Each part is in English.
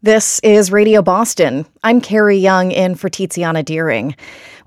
This is Radio Boston. I'm Carrie Young in for Tiziana Dearing.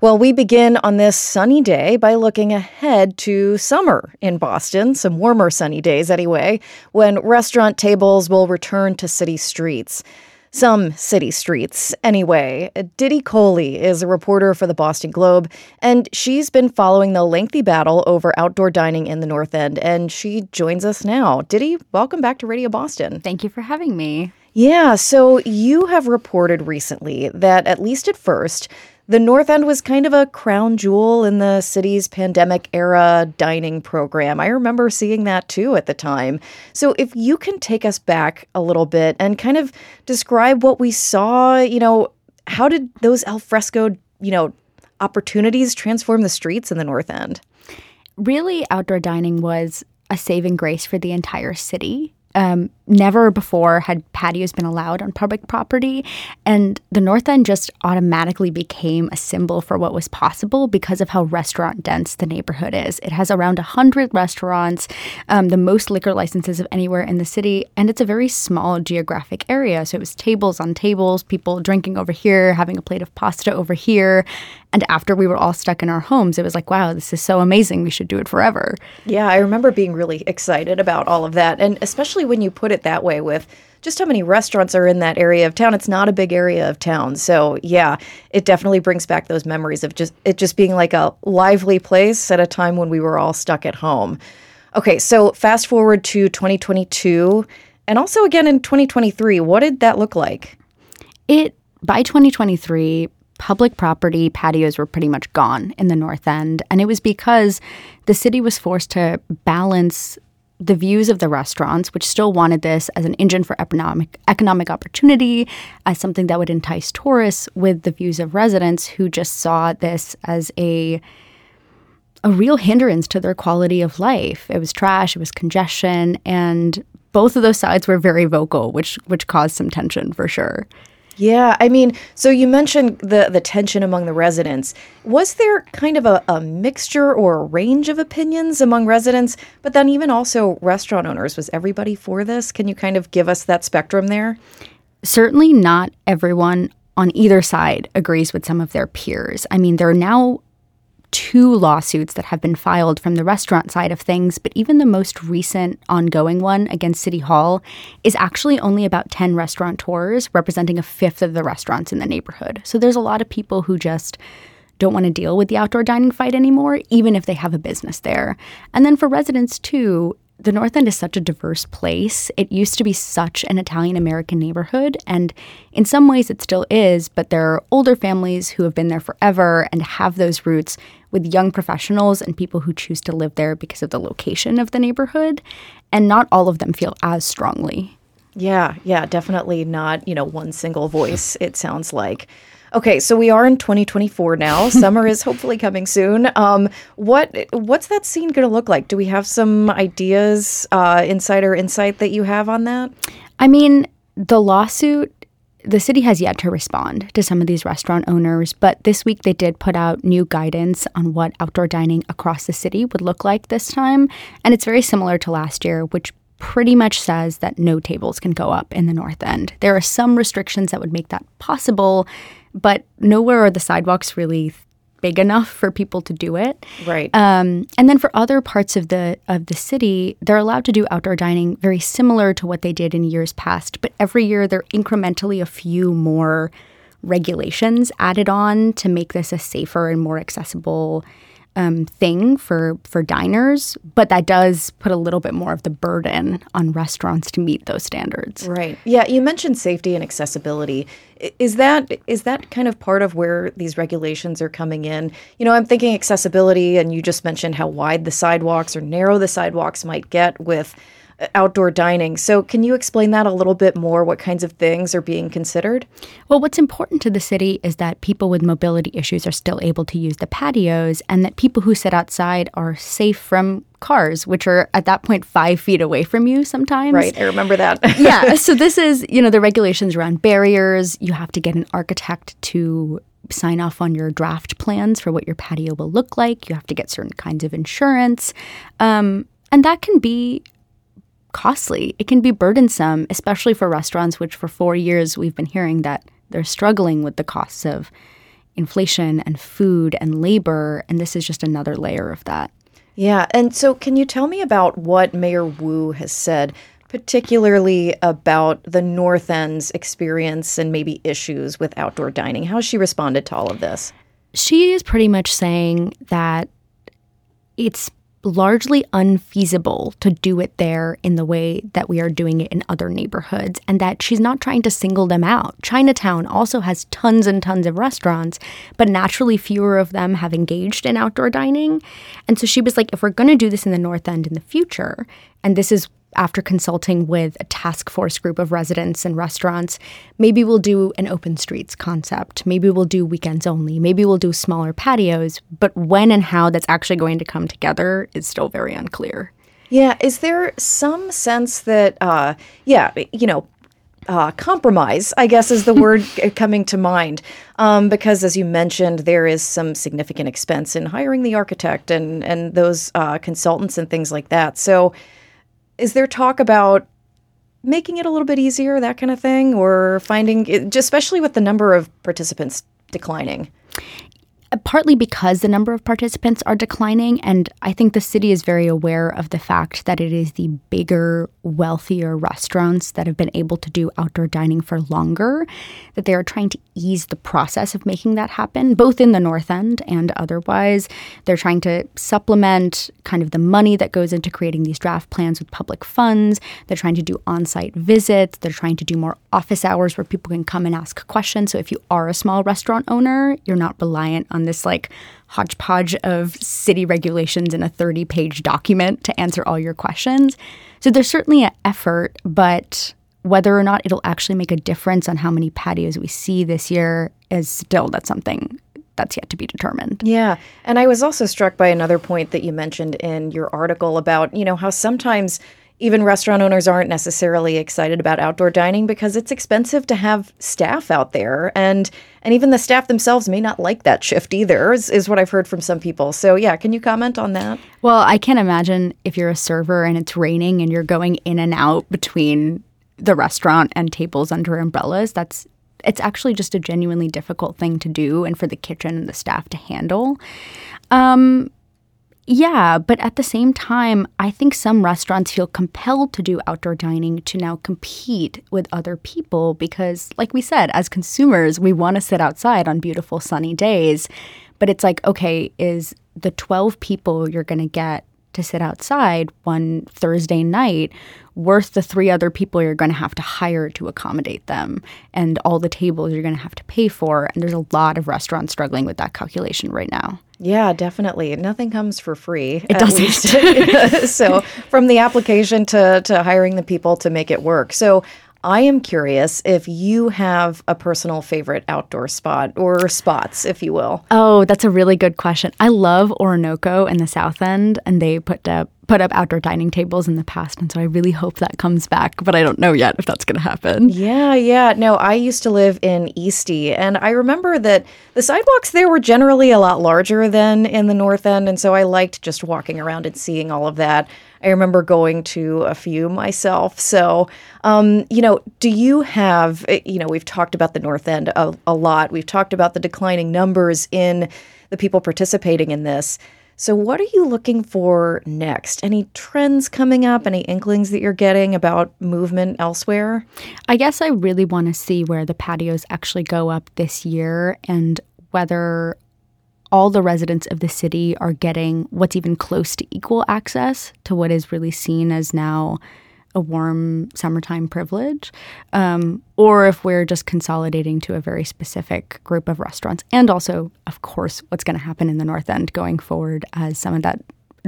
Well, we begin on this sunny day by looking ahead to summer in Boston, some warmer sunny days anyway, when restaurant tables will return to city streets. Some city streets, anyway. Diti Kohli is a reporter for the Boston Globe, and she's been following the lengthy battle over outdoor dining in the North End, and she joins us now. Diti, welcome back to Radio Boston. Thank you for having me. Yeah, so you have reported recently that, at least at first, the North End was kind of a crown jewel in the city's pandemic era dining program. I remember seeing that too at the time. So, if you can take us back a little bit and kind of describe what we saw, you know, how did those alfresco, you know, opportunities transform the streets in the North End? Really, outdoor dining was a saving grace for the entire city um, never before had patios been allowed on public property. And the North End just automatically became a symbol for what was possible because of how restaurant dense the neighborhood is. It has around 100 restaurants, um, the most liquor licenses of anywhere in the city, and it's a very small geographic area. So it was tables on tables, people drinking over here, having a plate of pasta over here. And after we were all stuck in our homes, it was like, wow, this is so amazing. We should do it forever. Yeah, I remember being really excited about all of that. And especially when you put it that way with just how many restaurants are in that area of town. It's not a big area of town. So, yeah, it definitely brings back those memories of just it just being like a lively place at a time when we were all stuck at home. Okay, so fast forward to 2022 and also again in 2023, what did that look like? It by 2023 public property patios were pretty much gone in the North End. And it was because the city was forced to balance the views of the restaurants, which still wanted this as an engine for economic economic opportunity, as something that would entice tourists, with the views of residents who just saw this as a a real hindrance to their quality of life. It was trash, it was congestion, and both of those sides were very vocal, which which caused some tension for sure. Yeah, I mean, so you mentioned the the tension among the residents. Was there kind of a, a mixture or a range of opinions among residents, but then even also restaurant owners? Was everybody for this? Can you kind of give us that spectrum there? Certainly not everyone on either side agrees with some of their peers. I mean, there are now two lawsuits that have been filed from the restaurant side of things, but even the most recent ongoing one against City Hall is actually only about 10 restaurateurs, representing a fifth of the restaurants in the neighborhood. So there's a lot of people who just don't want to deal with the outdoor dining fight anymore, even if they have a business there. And then for residents, too, the North End is such a diverse place. It used to be such an Italian American neighborhood, and in some ways it still is, but there are older families who have been there forever and have those roots with young professionals and people who choose to live there because of the location of the neighborhood, and not all of them feel as strongly. Yeah, yeah, definitely not, you know, one single voice, it sounds like. Okay, so we are in 2024 now. Summer is hopefully coming soon. Um, what what's that scene going to look like? Do we have some ideas, uh, insider insight that you have on that? I mean, the lawsuit. The city has yet to respond to some of these restaurant owners, but this week they did put out new guidance on what outdoor dining across the city would look like this time. And it's very similar to last year, which pretty much says that no tables can go up in the North End. There are some restrictions that would make that possible, but nowhere are the sidewalks really big enough for people to do it. Right. Um, and then for other parts of the of the city, they're allowed to do outdoor dining very similar to what they did in years past, but every year they're incrementally a few more regulations added on to make this a safer and more accessible um, thing for for diners, but that does put a little bit more of the burden on restaurants to meet those standards. Right. Yeah. You mentioned safety and accessibility. Is that is that kind of part of where these regulations are coming in? You know, I'm thinking accessibility, and you just mentioned how wide the sidewalks or narrow the sidewalks might get with outdoor dining. So, can you explain that a little bit more? What kinds of things are being considered? Well, what's important to the city is that people with mobility issues are still able to use the patios and that people who sit outside are safe from cars, which are at that point five feet away from you sometimes. Right, I remember that. yeah. So, this is, you know, the regulations around barriers. You have to get an architect to sign off on your draft plans for what your patio will look like. You have to get certain kinds of insurance. Um, and that can be costly. It can be burdensome, especially for restaurants, which for four years we've been hearing that they're struggling with the costs of inflation and food and labor. And this is just another layer of that. Yeah. And so, can you tell me about what Mayor Wu has said, particularly about the North End's experience and maybe issues with outdoor dining? How has she responded to all of this? She is pretty much saying that it's largely unfeasible to do it there in the way that we are doing it in other neighborhoods, and that she's not trying to single them out. Chinatown also has tons and tons of restaurants, but naturally fewer of them have engaged in outdoor dining. And so she was like, if we're going to do this in the North End in the future, and this is after consulting with a task force group of residents and restaurants, maybe we'll do an open streets concept. Maybe we'll do weekends only. Maybe we'll do smaller patios. But when and how that's actually going to come together is still very unclear. Yeah. Is there some sense that, uh, yeah, you know, uh, compromise, I guess, is the word coming to mind. Um, because, as you mentioned, there is some significant expense in hiring the architect and and those uh, consultants and things like that. So, is there talk about making it a little bit easier, that kind of thing, or finding, it, especially with the number of participants declining? Uh, partly because the number of participants are declining. And I think the city is very aware of the fact that it is the bigger, wealthier restaurants that have been able to do outdoor dining for longer, that they are trying to ease the process of making that happen, both in the North End and otherwise. They're trying to supplement kind of the money that goes into creating these draft plans with public funds. They're trying to do on site visits. They're trying to do more office hours where people can come and ask questions. So if you are a small restaurant owner, you're not reliant on this like hodgepodge of city regulations in a 30 page document to answer all your questions. So there's certainly an effort, but whether or not it'll actually make a difference on how many patios we see this year is still that's something that's yet to be determined. Yeah. And I was also struck by another point that you mentioned in your article about, you know, how sometimes even restaurant owners aren't necessarily excited about outdoor dining because it's expensive to have staff out there. And and even the staff themselves may not like that shift either is, is what i've heard from some people. So yeah can you comment on that? Well i can't imagine if you're a server and it's raining and you're going in and out between the restaurant and tables under umbrellas that's it's actually just a genuinely difficult thing to do and for the kitchen and the staff to handle. Um, yeah, but at the same time, I think some restaurants feel compelled to do outdoor dining to now compete with other people because, like we said, as consumers, we want to sit outside on beautiful sunny days. But it's like, okay, is the 12 people you're going to get to sit outside one Thursday night worth the three other people you're going to have to hire to accommodate them and all the tables you're going to have to pay for? And there's a lot of restaurants struggling with that calculation right now. Yeah, definitely. Nothing comes for free. It doesn't. so, from the application to, to hiring the people to make it work. So, I am curious if you have a personal favorite outdoor spot or spots, if you will. Oh, that's a really good question. I love Orinoco in the South End, and they put up put up outdoor dining tables in the past, and so I really hope that comes back. But I don't know yet if that's going to happen. Yeah, yeah. No, I used to live in Eastie, and I remember that the sidewalks there were generally a lot larger than in the North End, and so I liked just walking around and seeing all of that. I remember going to a few myself. So, um, you know, do you have, eh, you know, we've talked about the North End a, a lot. We've talked about the declining numbers in the people participating in this. So, what are you looking for next? Any trends coming up? Any inklings that you're getting about movement elsewhere? I guess I really want to see where the patios actually go up this year and whether all the residents of the city are getting what's even close to equal access to what is really seen as now a warm summertime privilege, um, or if we're just consolidating to a very specific group of restaurants. And also, of course, what's going to happen in the North End going forward as some of that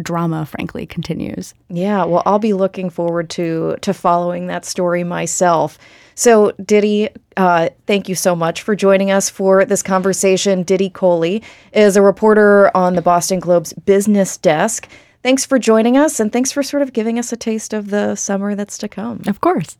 drama frankly continues. Yeah, well I'll be looking forward to to following that story myself. So Diti, uh, thank you so much for joining us for this conversation. Diti Kohli is a reporter on the Boston Globe's business desk. Thanks for joining us and thanks for sort of giving us a taste of the summer that's to come. Of course.